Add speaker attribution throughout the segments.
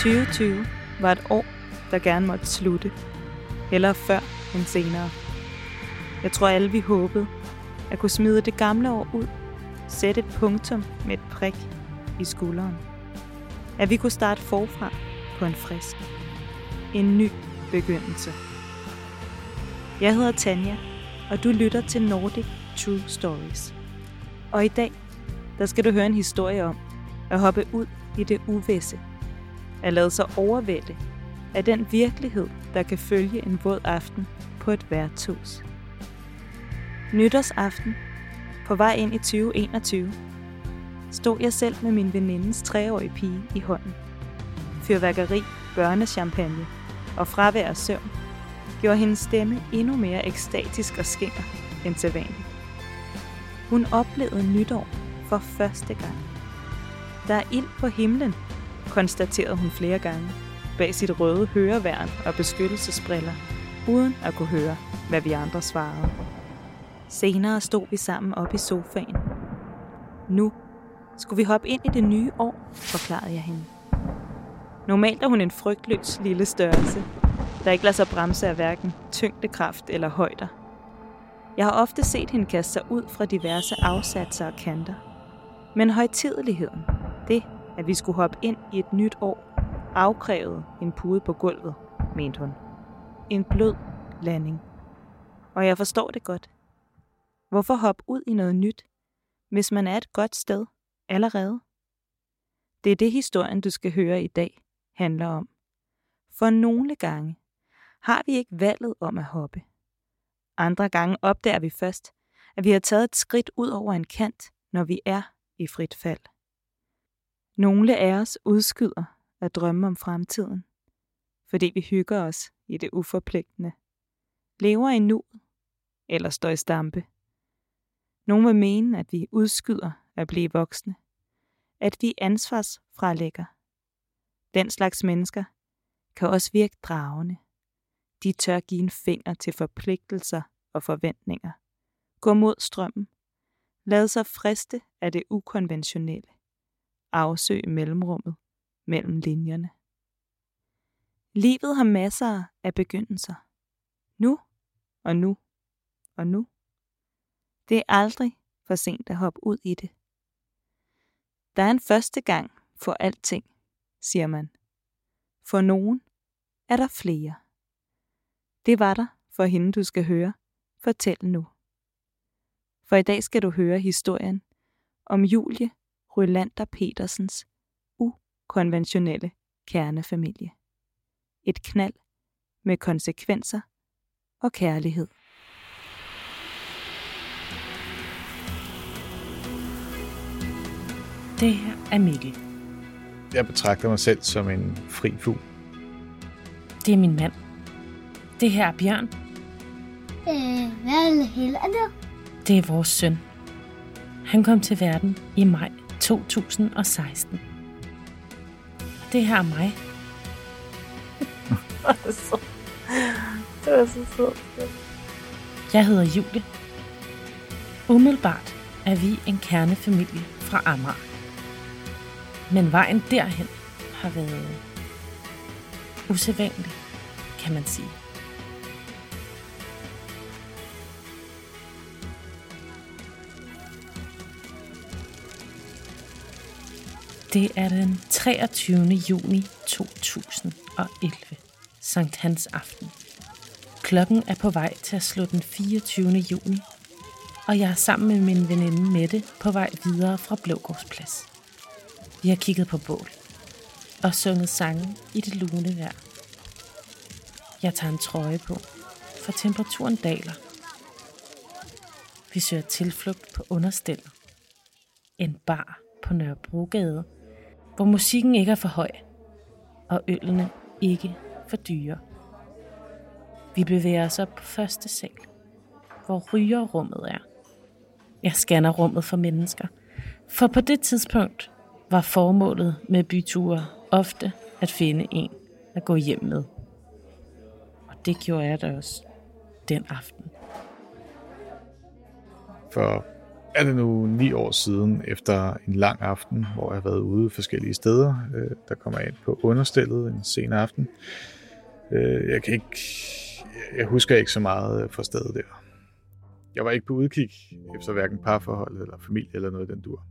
Speaker 1: 2020 var et år, der gerne måtte slutte. Hellere før end senere. Jeg tror alle vi håbede at kunne smide det gamle år ud, sætte et punktum med et prik i skulderen. At vi kunne starte forfra på en frisk. En ny begyndelse. Jeg hedder Tanja, og du lytter til Nordic True Stories. Og i dag, der skal du høre en historie om at hoppe ud i det uvisse. At lade sig overvælde af den virkelighed, der kan følge en våd aften på et værtshus. Nytårsaften, på vej ind i 2021, stod jeg selv med min venindes treårige pige i hånden. Fyrværkeri, børnechampagne og fravær af søvn gjorde hendes stemme endnu mere ekstatisk og skinger end til vanligt. Hun oplevede nytår for første gang. Der er ild på himlen, konstaterede hun flere gange, bag sit røde høreværn og beskyttelsesbriller, uden at kunne høre, hvad vi andre svarede. Senere stod vi sammen op i sofaen. Nu skulle vi hoppe ind i det nye år, forklarede jeg hende. Normalt er hun en frygtløs lille størrelse, der ikke lader sig bremse af hverken tyngdekraft eller højder. Jeg har ofte set hende kaste sig ud fra diverse afsatser og kanter. Men højtideligheden, det at vi skulle hoppe ind i et nyt år, afkrævede en pude på gulvet, mente hun. En blød landing. Og jeg forstår det godt. Hvorfor hoppe ud i noget nyt, hvis man er et godt sted allerede? Det er det historien, du skal høre i dag, handler om. For nogle gange har vi ikke valget om at hoppe. Andre gange opdager vi først, at vi har taget et skridt ud over en kant, når vi er i frit fald. Nogle af os udskyder at drømme om fremtiden, fordi vi hygger os i det uforpligtende, lever i nu eller står i stampe. Nogle vil mene, at vi udskyder at blive voksne, at vi ansvarsfralægger. Den slags mennesker kan også virke dragende. De tør give en finger til forpligtelser og forventninger. Gå mod strømmen. Lad sig friste af det ukonventionelle. Afsøg mellemrummet mellem linjerne. Livet har masser af begyndelser. Nu og nu og nu. Det er aldrig for sent at hoppe ud i det. Der er en første gang for alting, siger man. For nogen er der flere. Det var der for hende, du skal høre. Fortæl nu. For i dag skal du høre historien om Julie Rylander Petersens ukonventionelle kernefamilie. Et knald med konsekvenser og kærlighed.
Speaker 2: Det her er Mikkel.
Speaker 3: Jeg betragter mig selv som en fri fugl.
Speaker 2: Det er min mand. Det her er Bjørn.
Speaker 4: Øh, hvad hedder du?
Speaker 2: Det er vores søn. Han kom til verden i maj 2016. Det her er mig.
Speaker 1: Det var så sødt.
Speaker 2: Jeg hedder Julie. Umiddelbart er vi en kernefamilie fra Amager. Men vejen derhen har været usædvanlig, kan man sige. Det er den 23. juni 2011, Sankt Hans aften. Klokken er på vej til at slå den 24. juni, og jeg er sammen med min veninde Mette på vej videre fra Blågårdsplads. Vi har kigget på bål og sunget sange i det lune vejr. Jeg tager en trøje på, for temperaturen daler. Vi søger tilflugt på understillet. En bar på Nørrebrogade, hvor musikken ikke er for høj, og øllene ikke for dyre. Vi bevæger os op på første sal, hvor rygerrummet er. Jeg scanner rummet for mennesker, for på det tidspunkt var formålet med byture ofte at finde en at gå hjem med. Og det gjorde jeg da også den aften.
Speaker 3: For er det nu ni år siden, efter en lang aften, hvor jeg har været ude forskellige steder. Øh, der kommer jeg ind på understillet en sen aften. Øh, jeg kan ikke, jeg husker ikke så meget øh, fra stedet der. Jeg var ikke på udkig efter hverken parforhold eller familie eller noget den dur.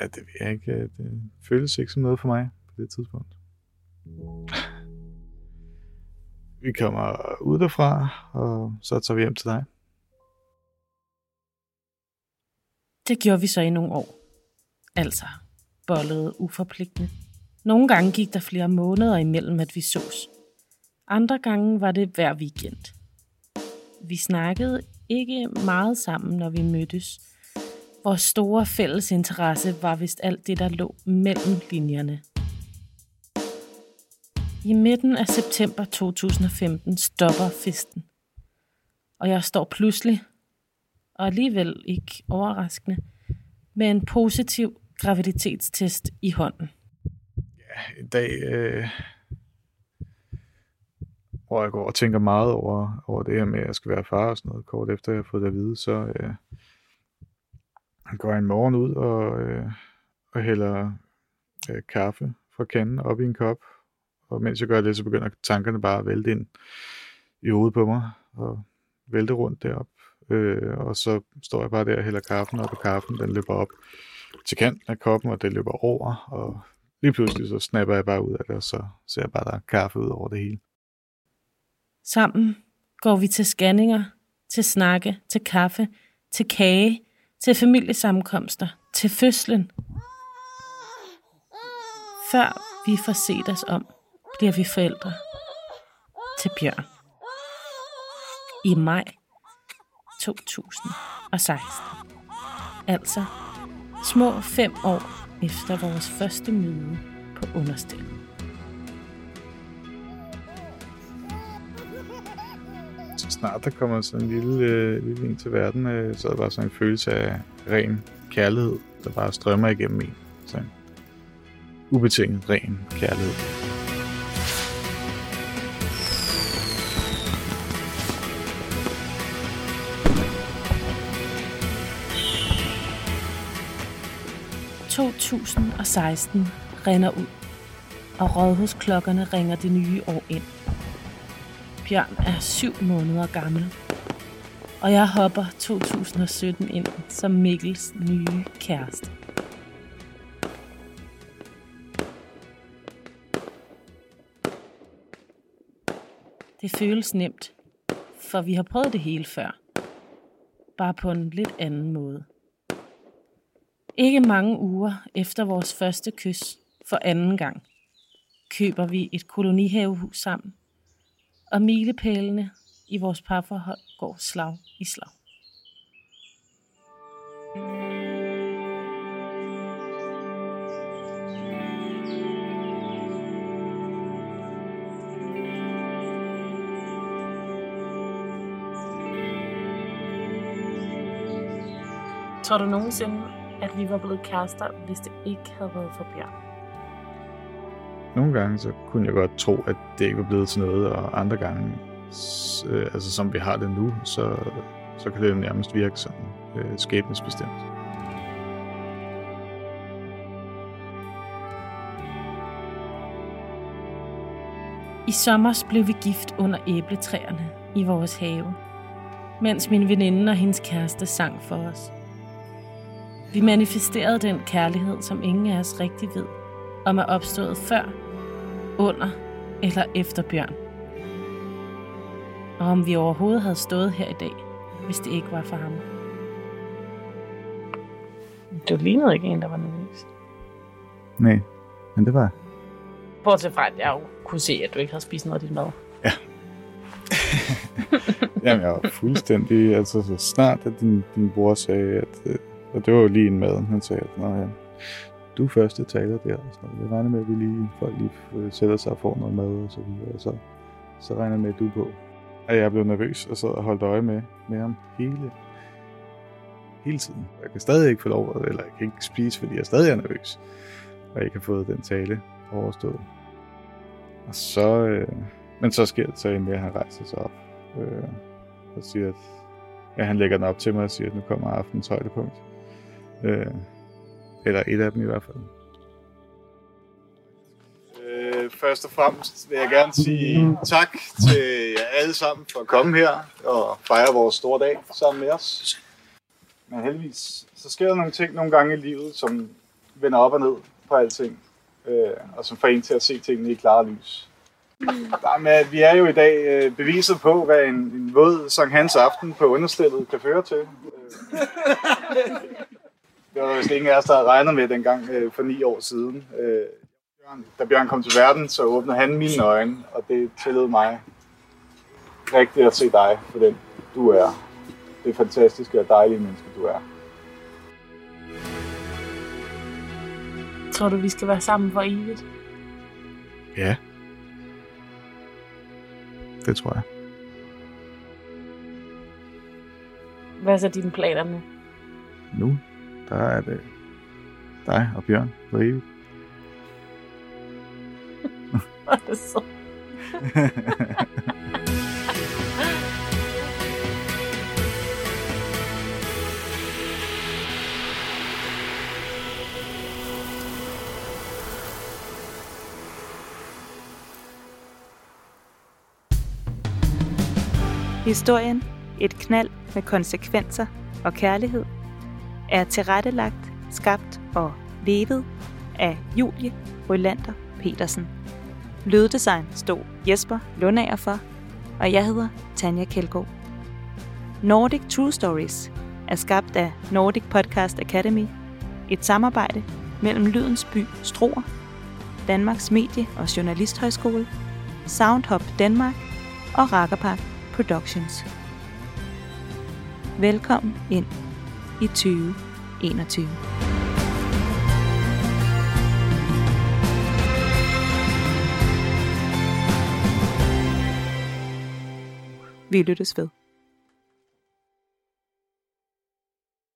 Speaker 3: Ja, det ved jeg ikke. Øh, det føles ikke som noget for mig på det tidspunkt. Vi kommer ud derfra, og så tager vi hjem til dig.
Speaker 2: Det gjorde vi så i nogle år. Altså, bollede uforpligtende. Nogle gange gik der flere måneder imellem, at vi sås. Andre gange var det hver weekend. Vi snakkede ikke meget sammen, når vi mødtes. Vores store fælles interesse var vist alt det, der lå mellem linjerne. I midten af september 2015 stopper festen. Og jeg står pludselig, og alligevel ikke overraskende, med en positiv graviditetstest i hånden.
Speaker 3: Ja, i dag, øh, hvor jeg går og tænker meget over, over det her med, at jeg skal være far og sådan noget, kort efter jeg har fået det at vide, så øh, går jeg en morgen ud og, øh, og hælder øh, kaffe fra kanden op i en kop, og mens jeg gør det, så begynder tankerne bare at vælte ind i hovedet på mig, og vælte rundt derop. Øh, og så står jeg bare der og hælder kaffen op, og kaffen den løber op til kanten af koppen, og det løber over, og lige pludselig så snapper jeg bare ud af det, og så ser jeg bare, der er kaffe ud over det hele.
Speaker 2: Sammen går vi til scanninger, til snakke, til kaffe, til kage, til familiesammenkomster, til fødslen. Før vi får set os om, bliver vi forældre til Bjørn. I maj 2016. Altså små fem år efter vores første møde på understillet.
Speaker 3: Så snart der kommer sådan en lille, øh, lille en til verden, øh, så er der bare sådan en følelse af ren kærlighed, der bare strømmer igennem en. Sådan ubetinget ren kærlighed.
Speaker 2: 2016 rinder ud, og rådhusklokkerne ringer det nye år ind. Bjørn er syv måneder gammel, og jeg hopper 2017 ind som Mikkels nye kæreste. Det føles nemt, for vi har prøvet det hele før. Bare på en lidt anden måde. Ikke mange uger efter vores første kys for anden gang, køber vi et kolonihavehus sammen, og milepælene i vores parforhold går slag i slag. Tror du nogensinde, at vi var blevet kærester, hvis det ikke havde været for Bjørn.
Speaker 3: Nogle gange så kunne jeg godt tro, at det ikke var blevet til noget, og andre gange, øh, altså som vi har det nu, så, så kan det nærmest virke sådan øh, skæbnesbestemt.
Speaker 2: I sommer blev vi gift under æbletræerne i vores have, mens min veninde og hendes kæreste sang for os. Vi manifesterede den kærlighed, som ingen af os rigtig ved, om er opstået før, under eller efter Bjørn. Og om vi overhovedet havde stået her i dag, hvis det ikke var for ham. Du lignede ikke en, der var nervøs.
Speaker 3: Nej, men det var
Speaker 2: Bortset fra, at jeg jo kunne se, at du ikke havde spist noget af dit mad.
Speaker 3: Ja. Jamen, jeg var fuldstændig... Altså, så snart at din, din bror sagde, at øh, og det var jo lige en maden, han sagde, at ja, du er første taler der. Så jeg regner med, at vi lige, folk lige øh, sætter sig og får noget mad og så videre. Og så, så regner jeg med, at du er på. Og jeg blev nervøs og så og holdt øje med, med ham hele, hele tiden. Jeg kan stadig ikke få lov, eller jeg kan ikke spise, fordi jeg stadig er nervøs. Og jeg ikke har fået den tale overstået. Og så, øh, men så sker det så egentlig, at han rejser sig op øh, og siger, at ja, han lægger den op til mig og siger, at nu kommer aftens højdepunkt. Øh, eller et af dem i hvert fald. Øh, først og fremmest vil jeg gerne sige tak til jer alle sammen for at komme her og fejre vores store dag sammen med os. Men heldigvis, så sker der nogle ting nogle gange i livet, som vender op og ned på alting, øh, og som får en til at se tingene i klare lys. Jamen, vi er jo i dag øh, beviset på, hvad en, en våd Sankt Hans aften på understillet kan føre til. Øh, det var vist ingen af os, der havde regnet med dengang øh, for ni år siden. Øh, Bjørn- da Bjørn kom til verden, så åbnede han mine øjne, og det tillod mig rigtigt at se dig for den du er. Det fantastiske og dejlige menneske, du er.
Speaker 2: Tror du, vi skal være sammen for evigt?
Speaker 3: Ja. Det tror jeg.
Speaker 2: Hvad er så dine planer nu?
Speaker 3: Nu, der er det dig og Bjørn for evigt.
Speaker 2: Hvor er det så?
Speaker 1: Historien, et knald med konsekvenser og kærlighed, er tilrettelagt, skabt og levet af Julie Rylander Petersen. Lyddesign stod Jesper Lundager for, og jeg hedder Tanja Kjeldgaard. Nordic True Stories er skabt af Nordic Podcast Academy, et samarbejde mellem Lydens By Struer, Danmarks Medie- og Journalisthøjskole, Soundhop Danmark og Rakkerpark Productions. Velkommen ind i 2021. Vi lyttes ved.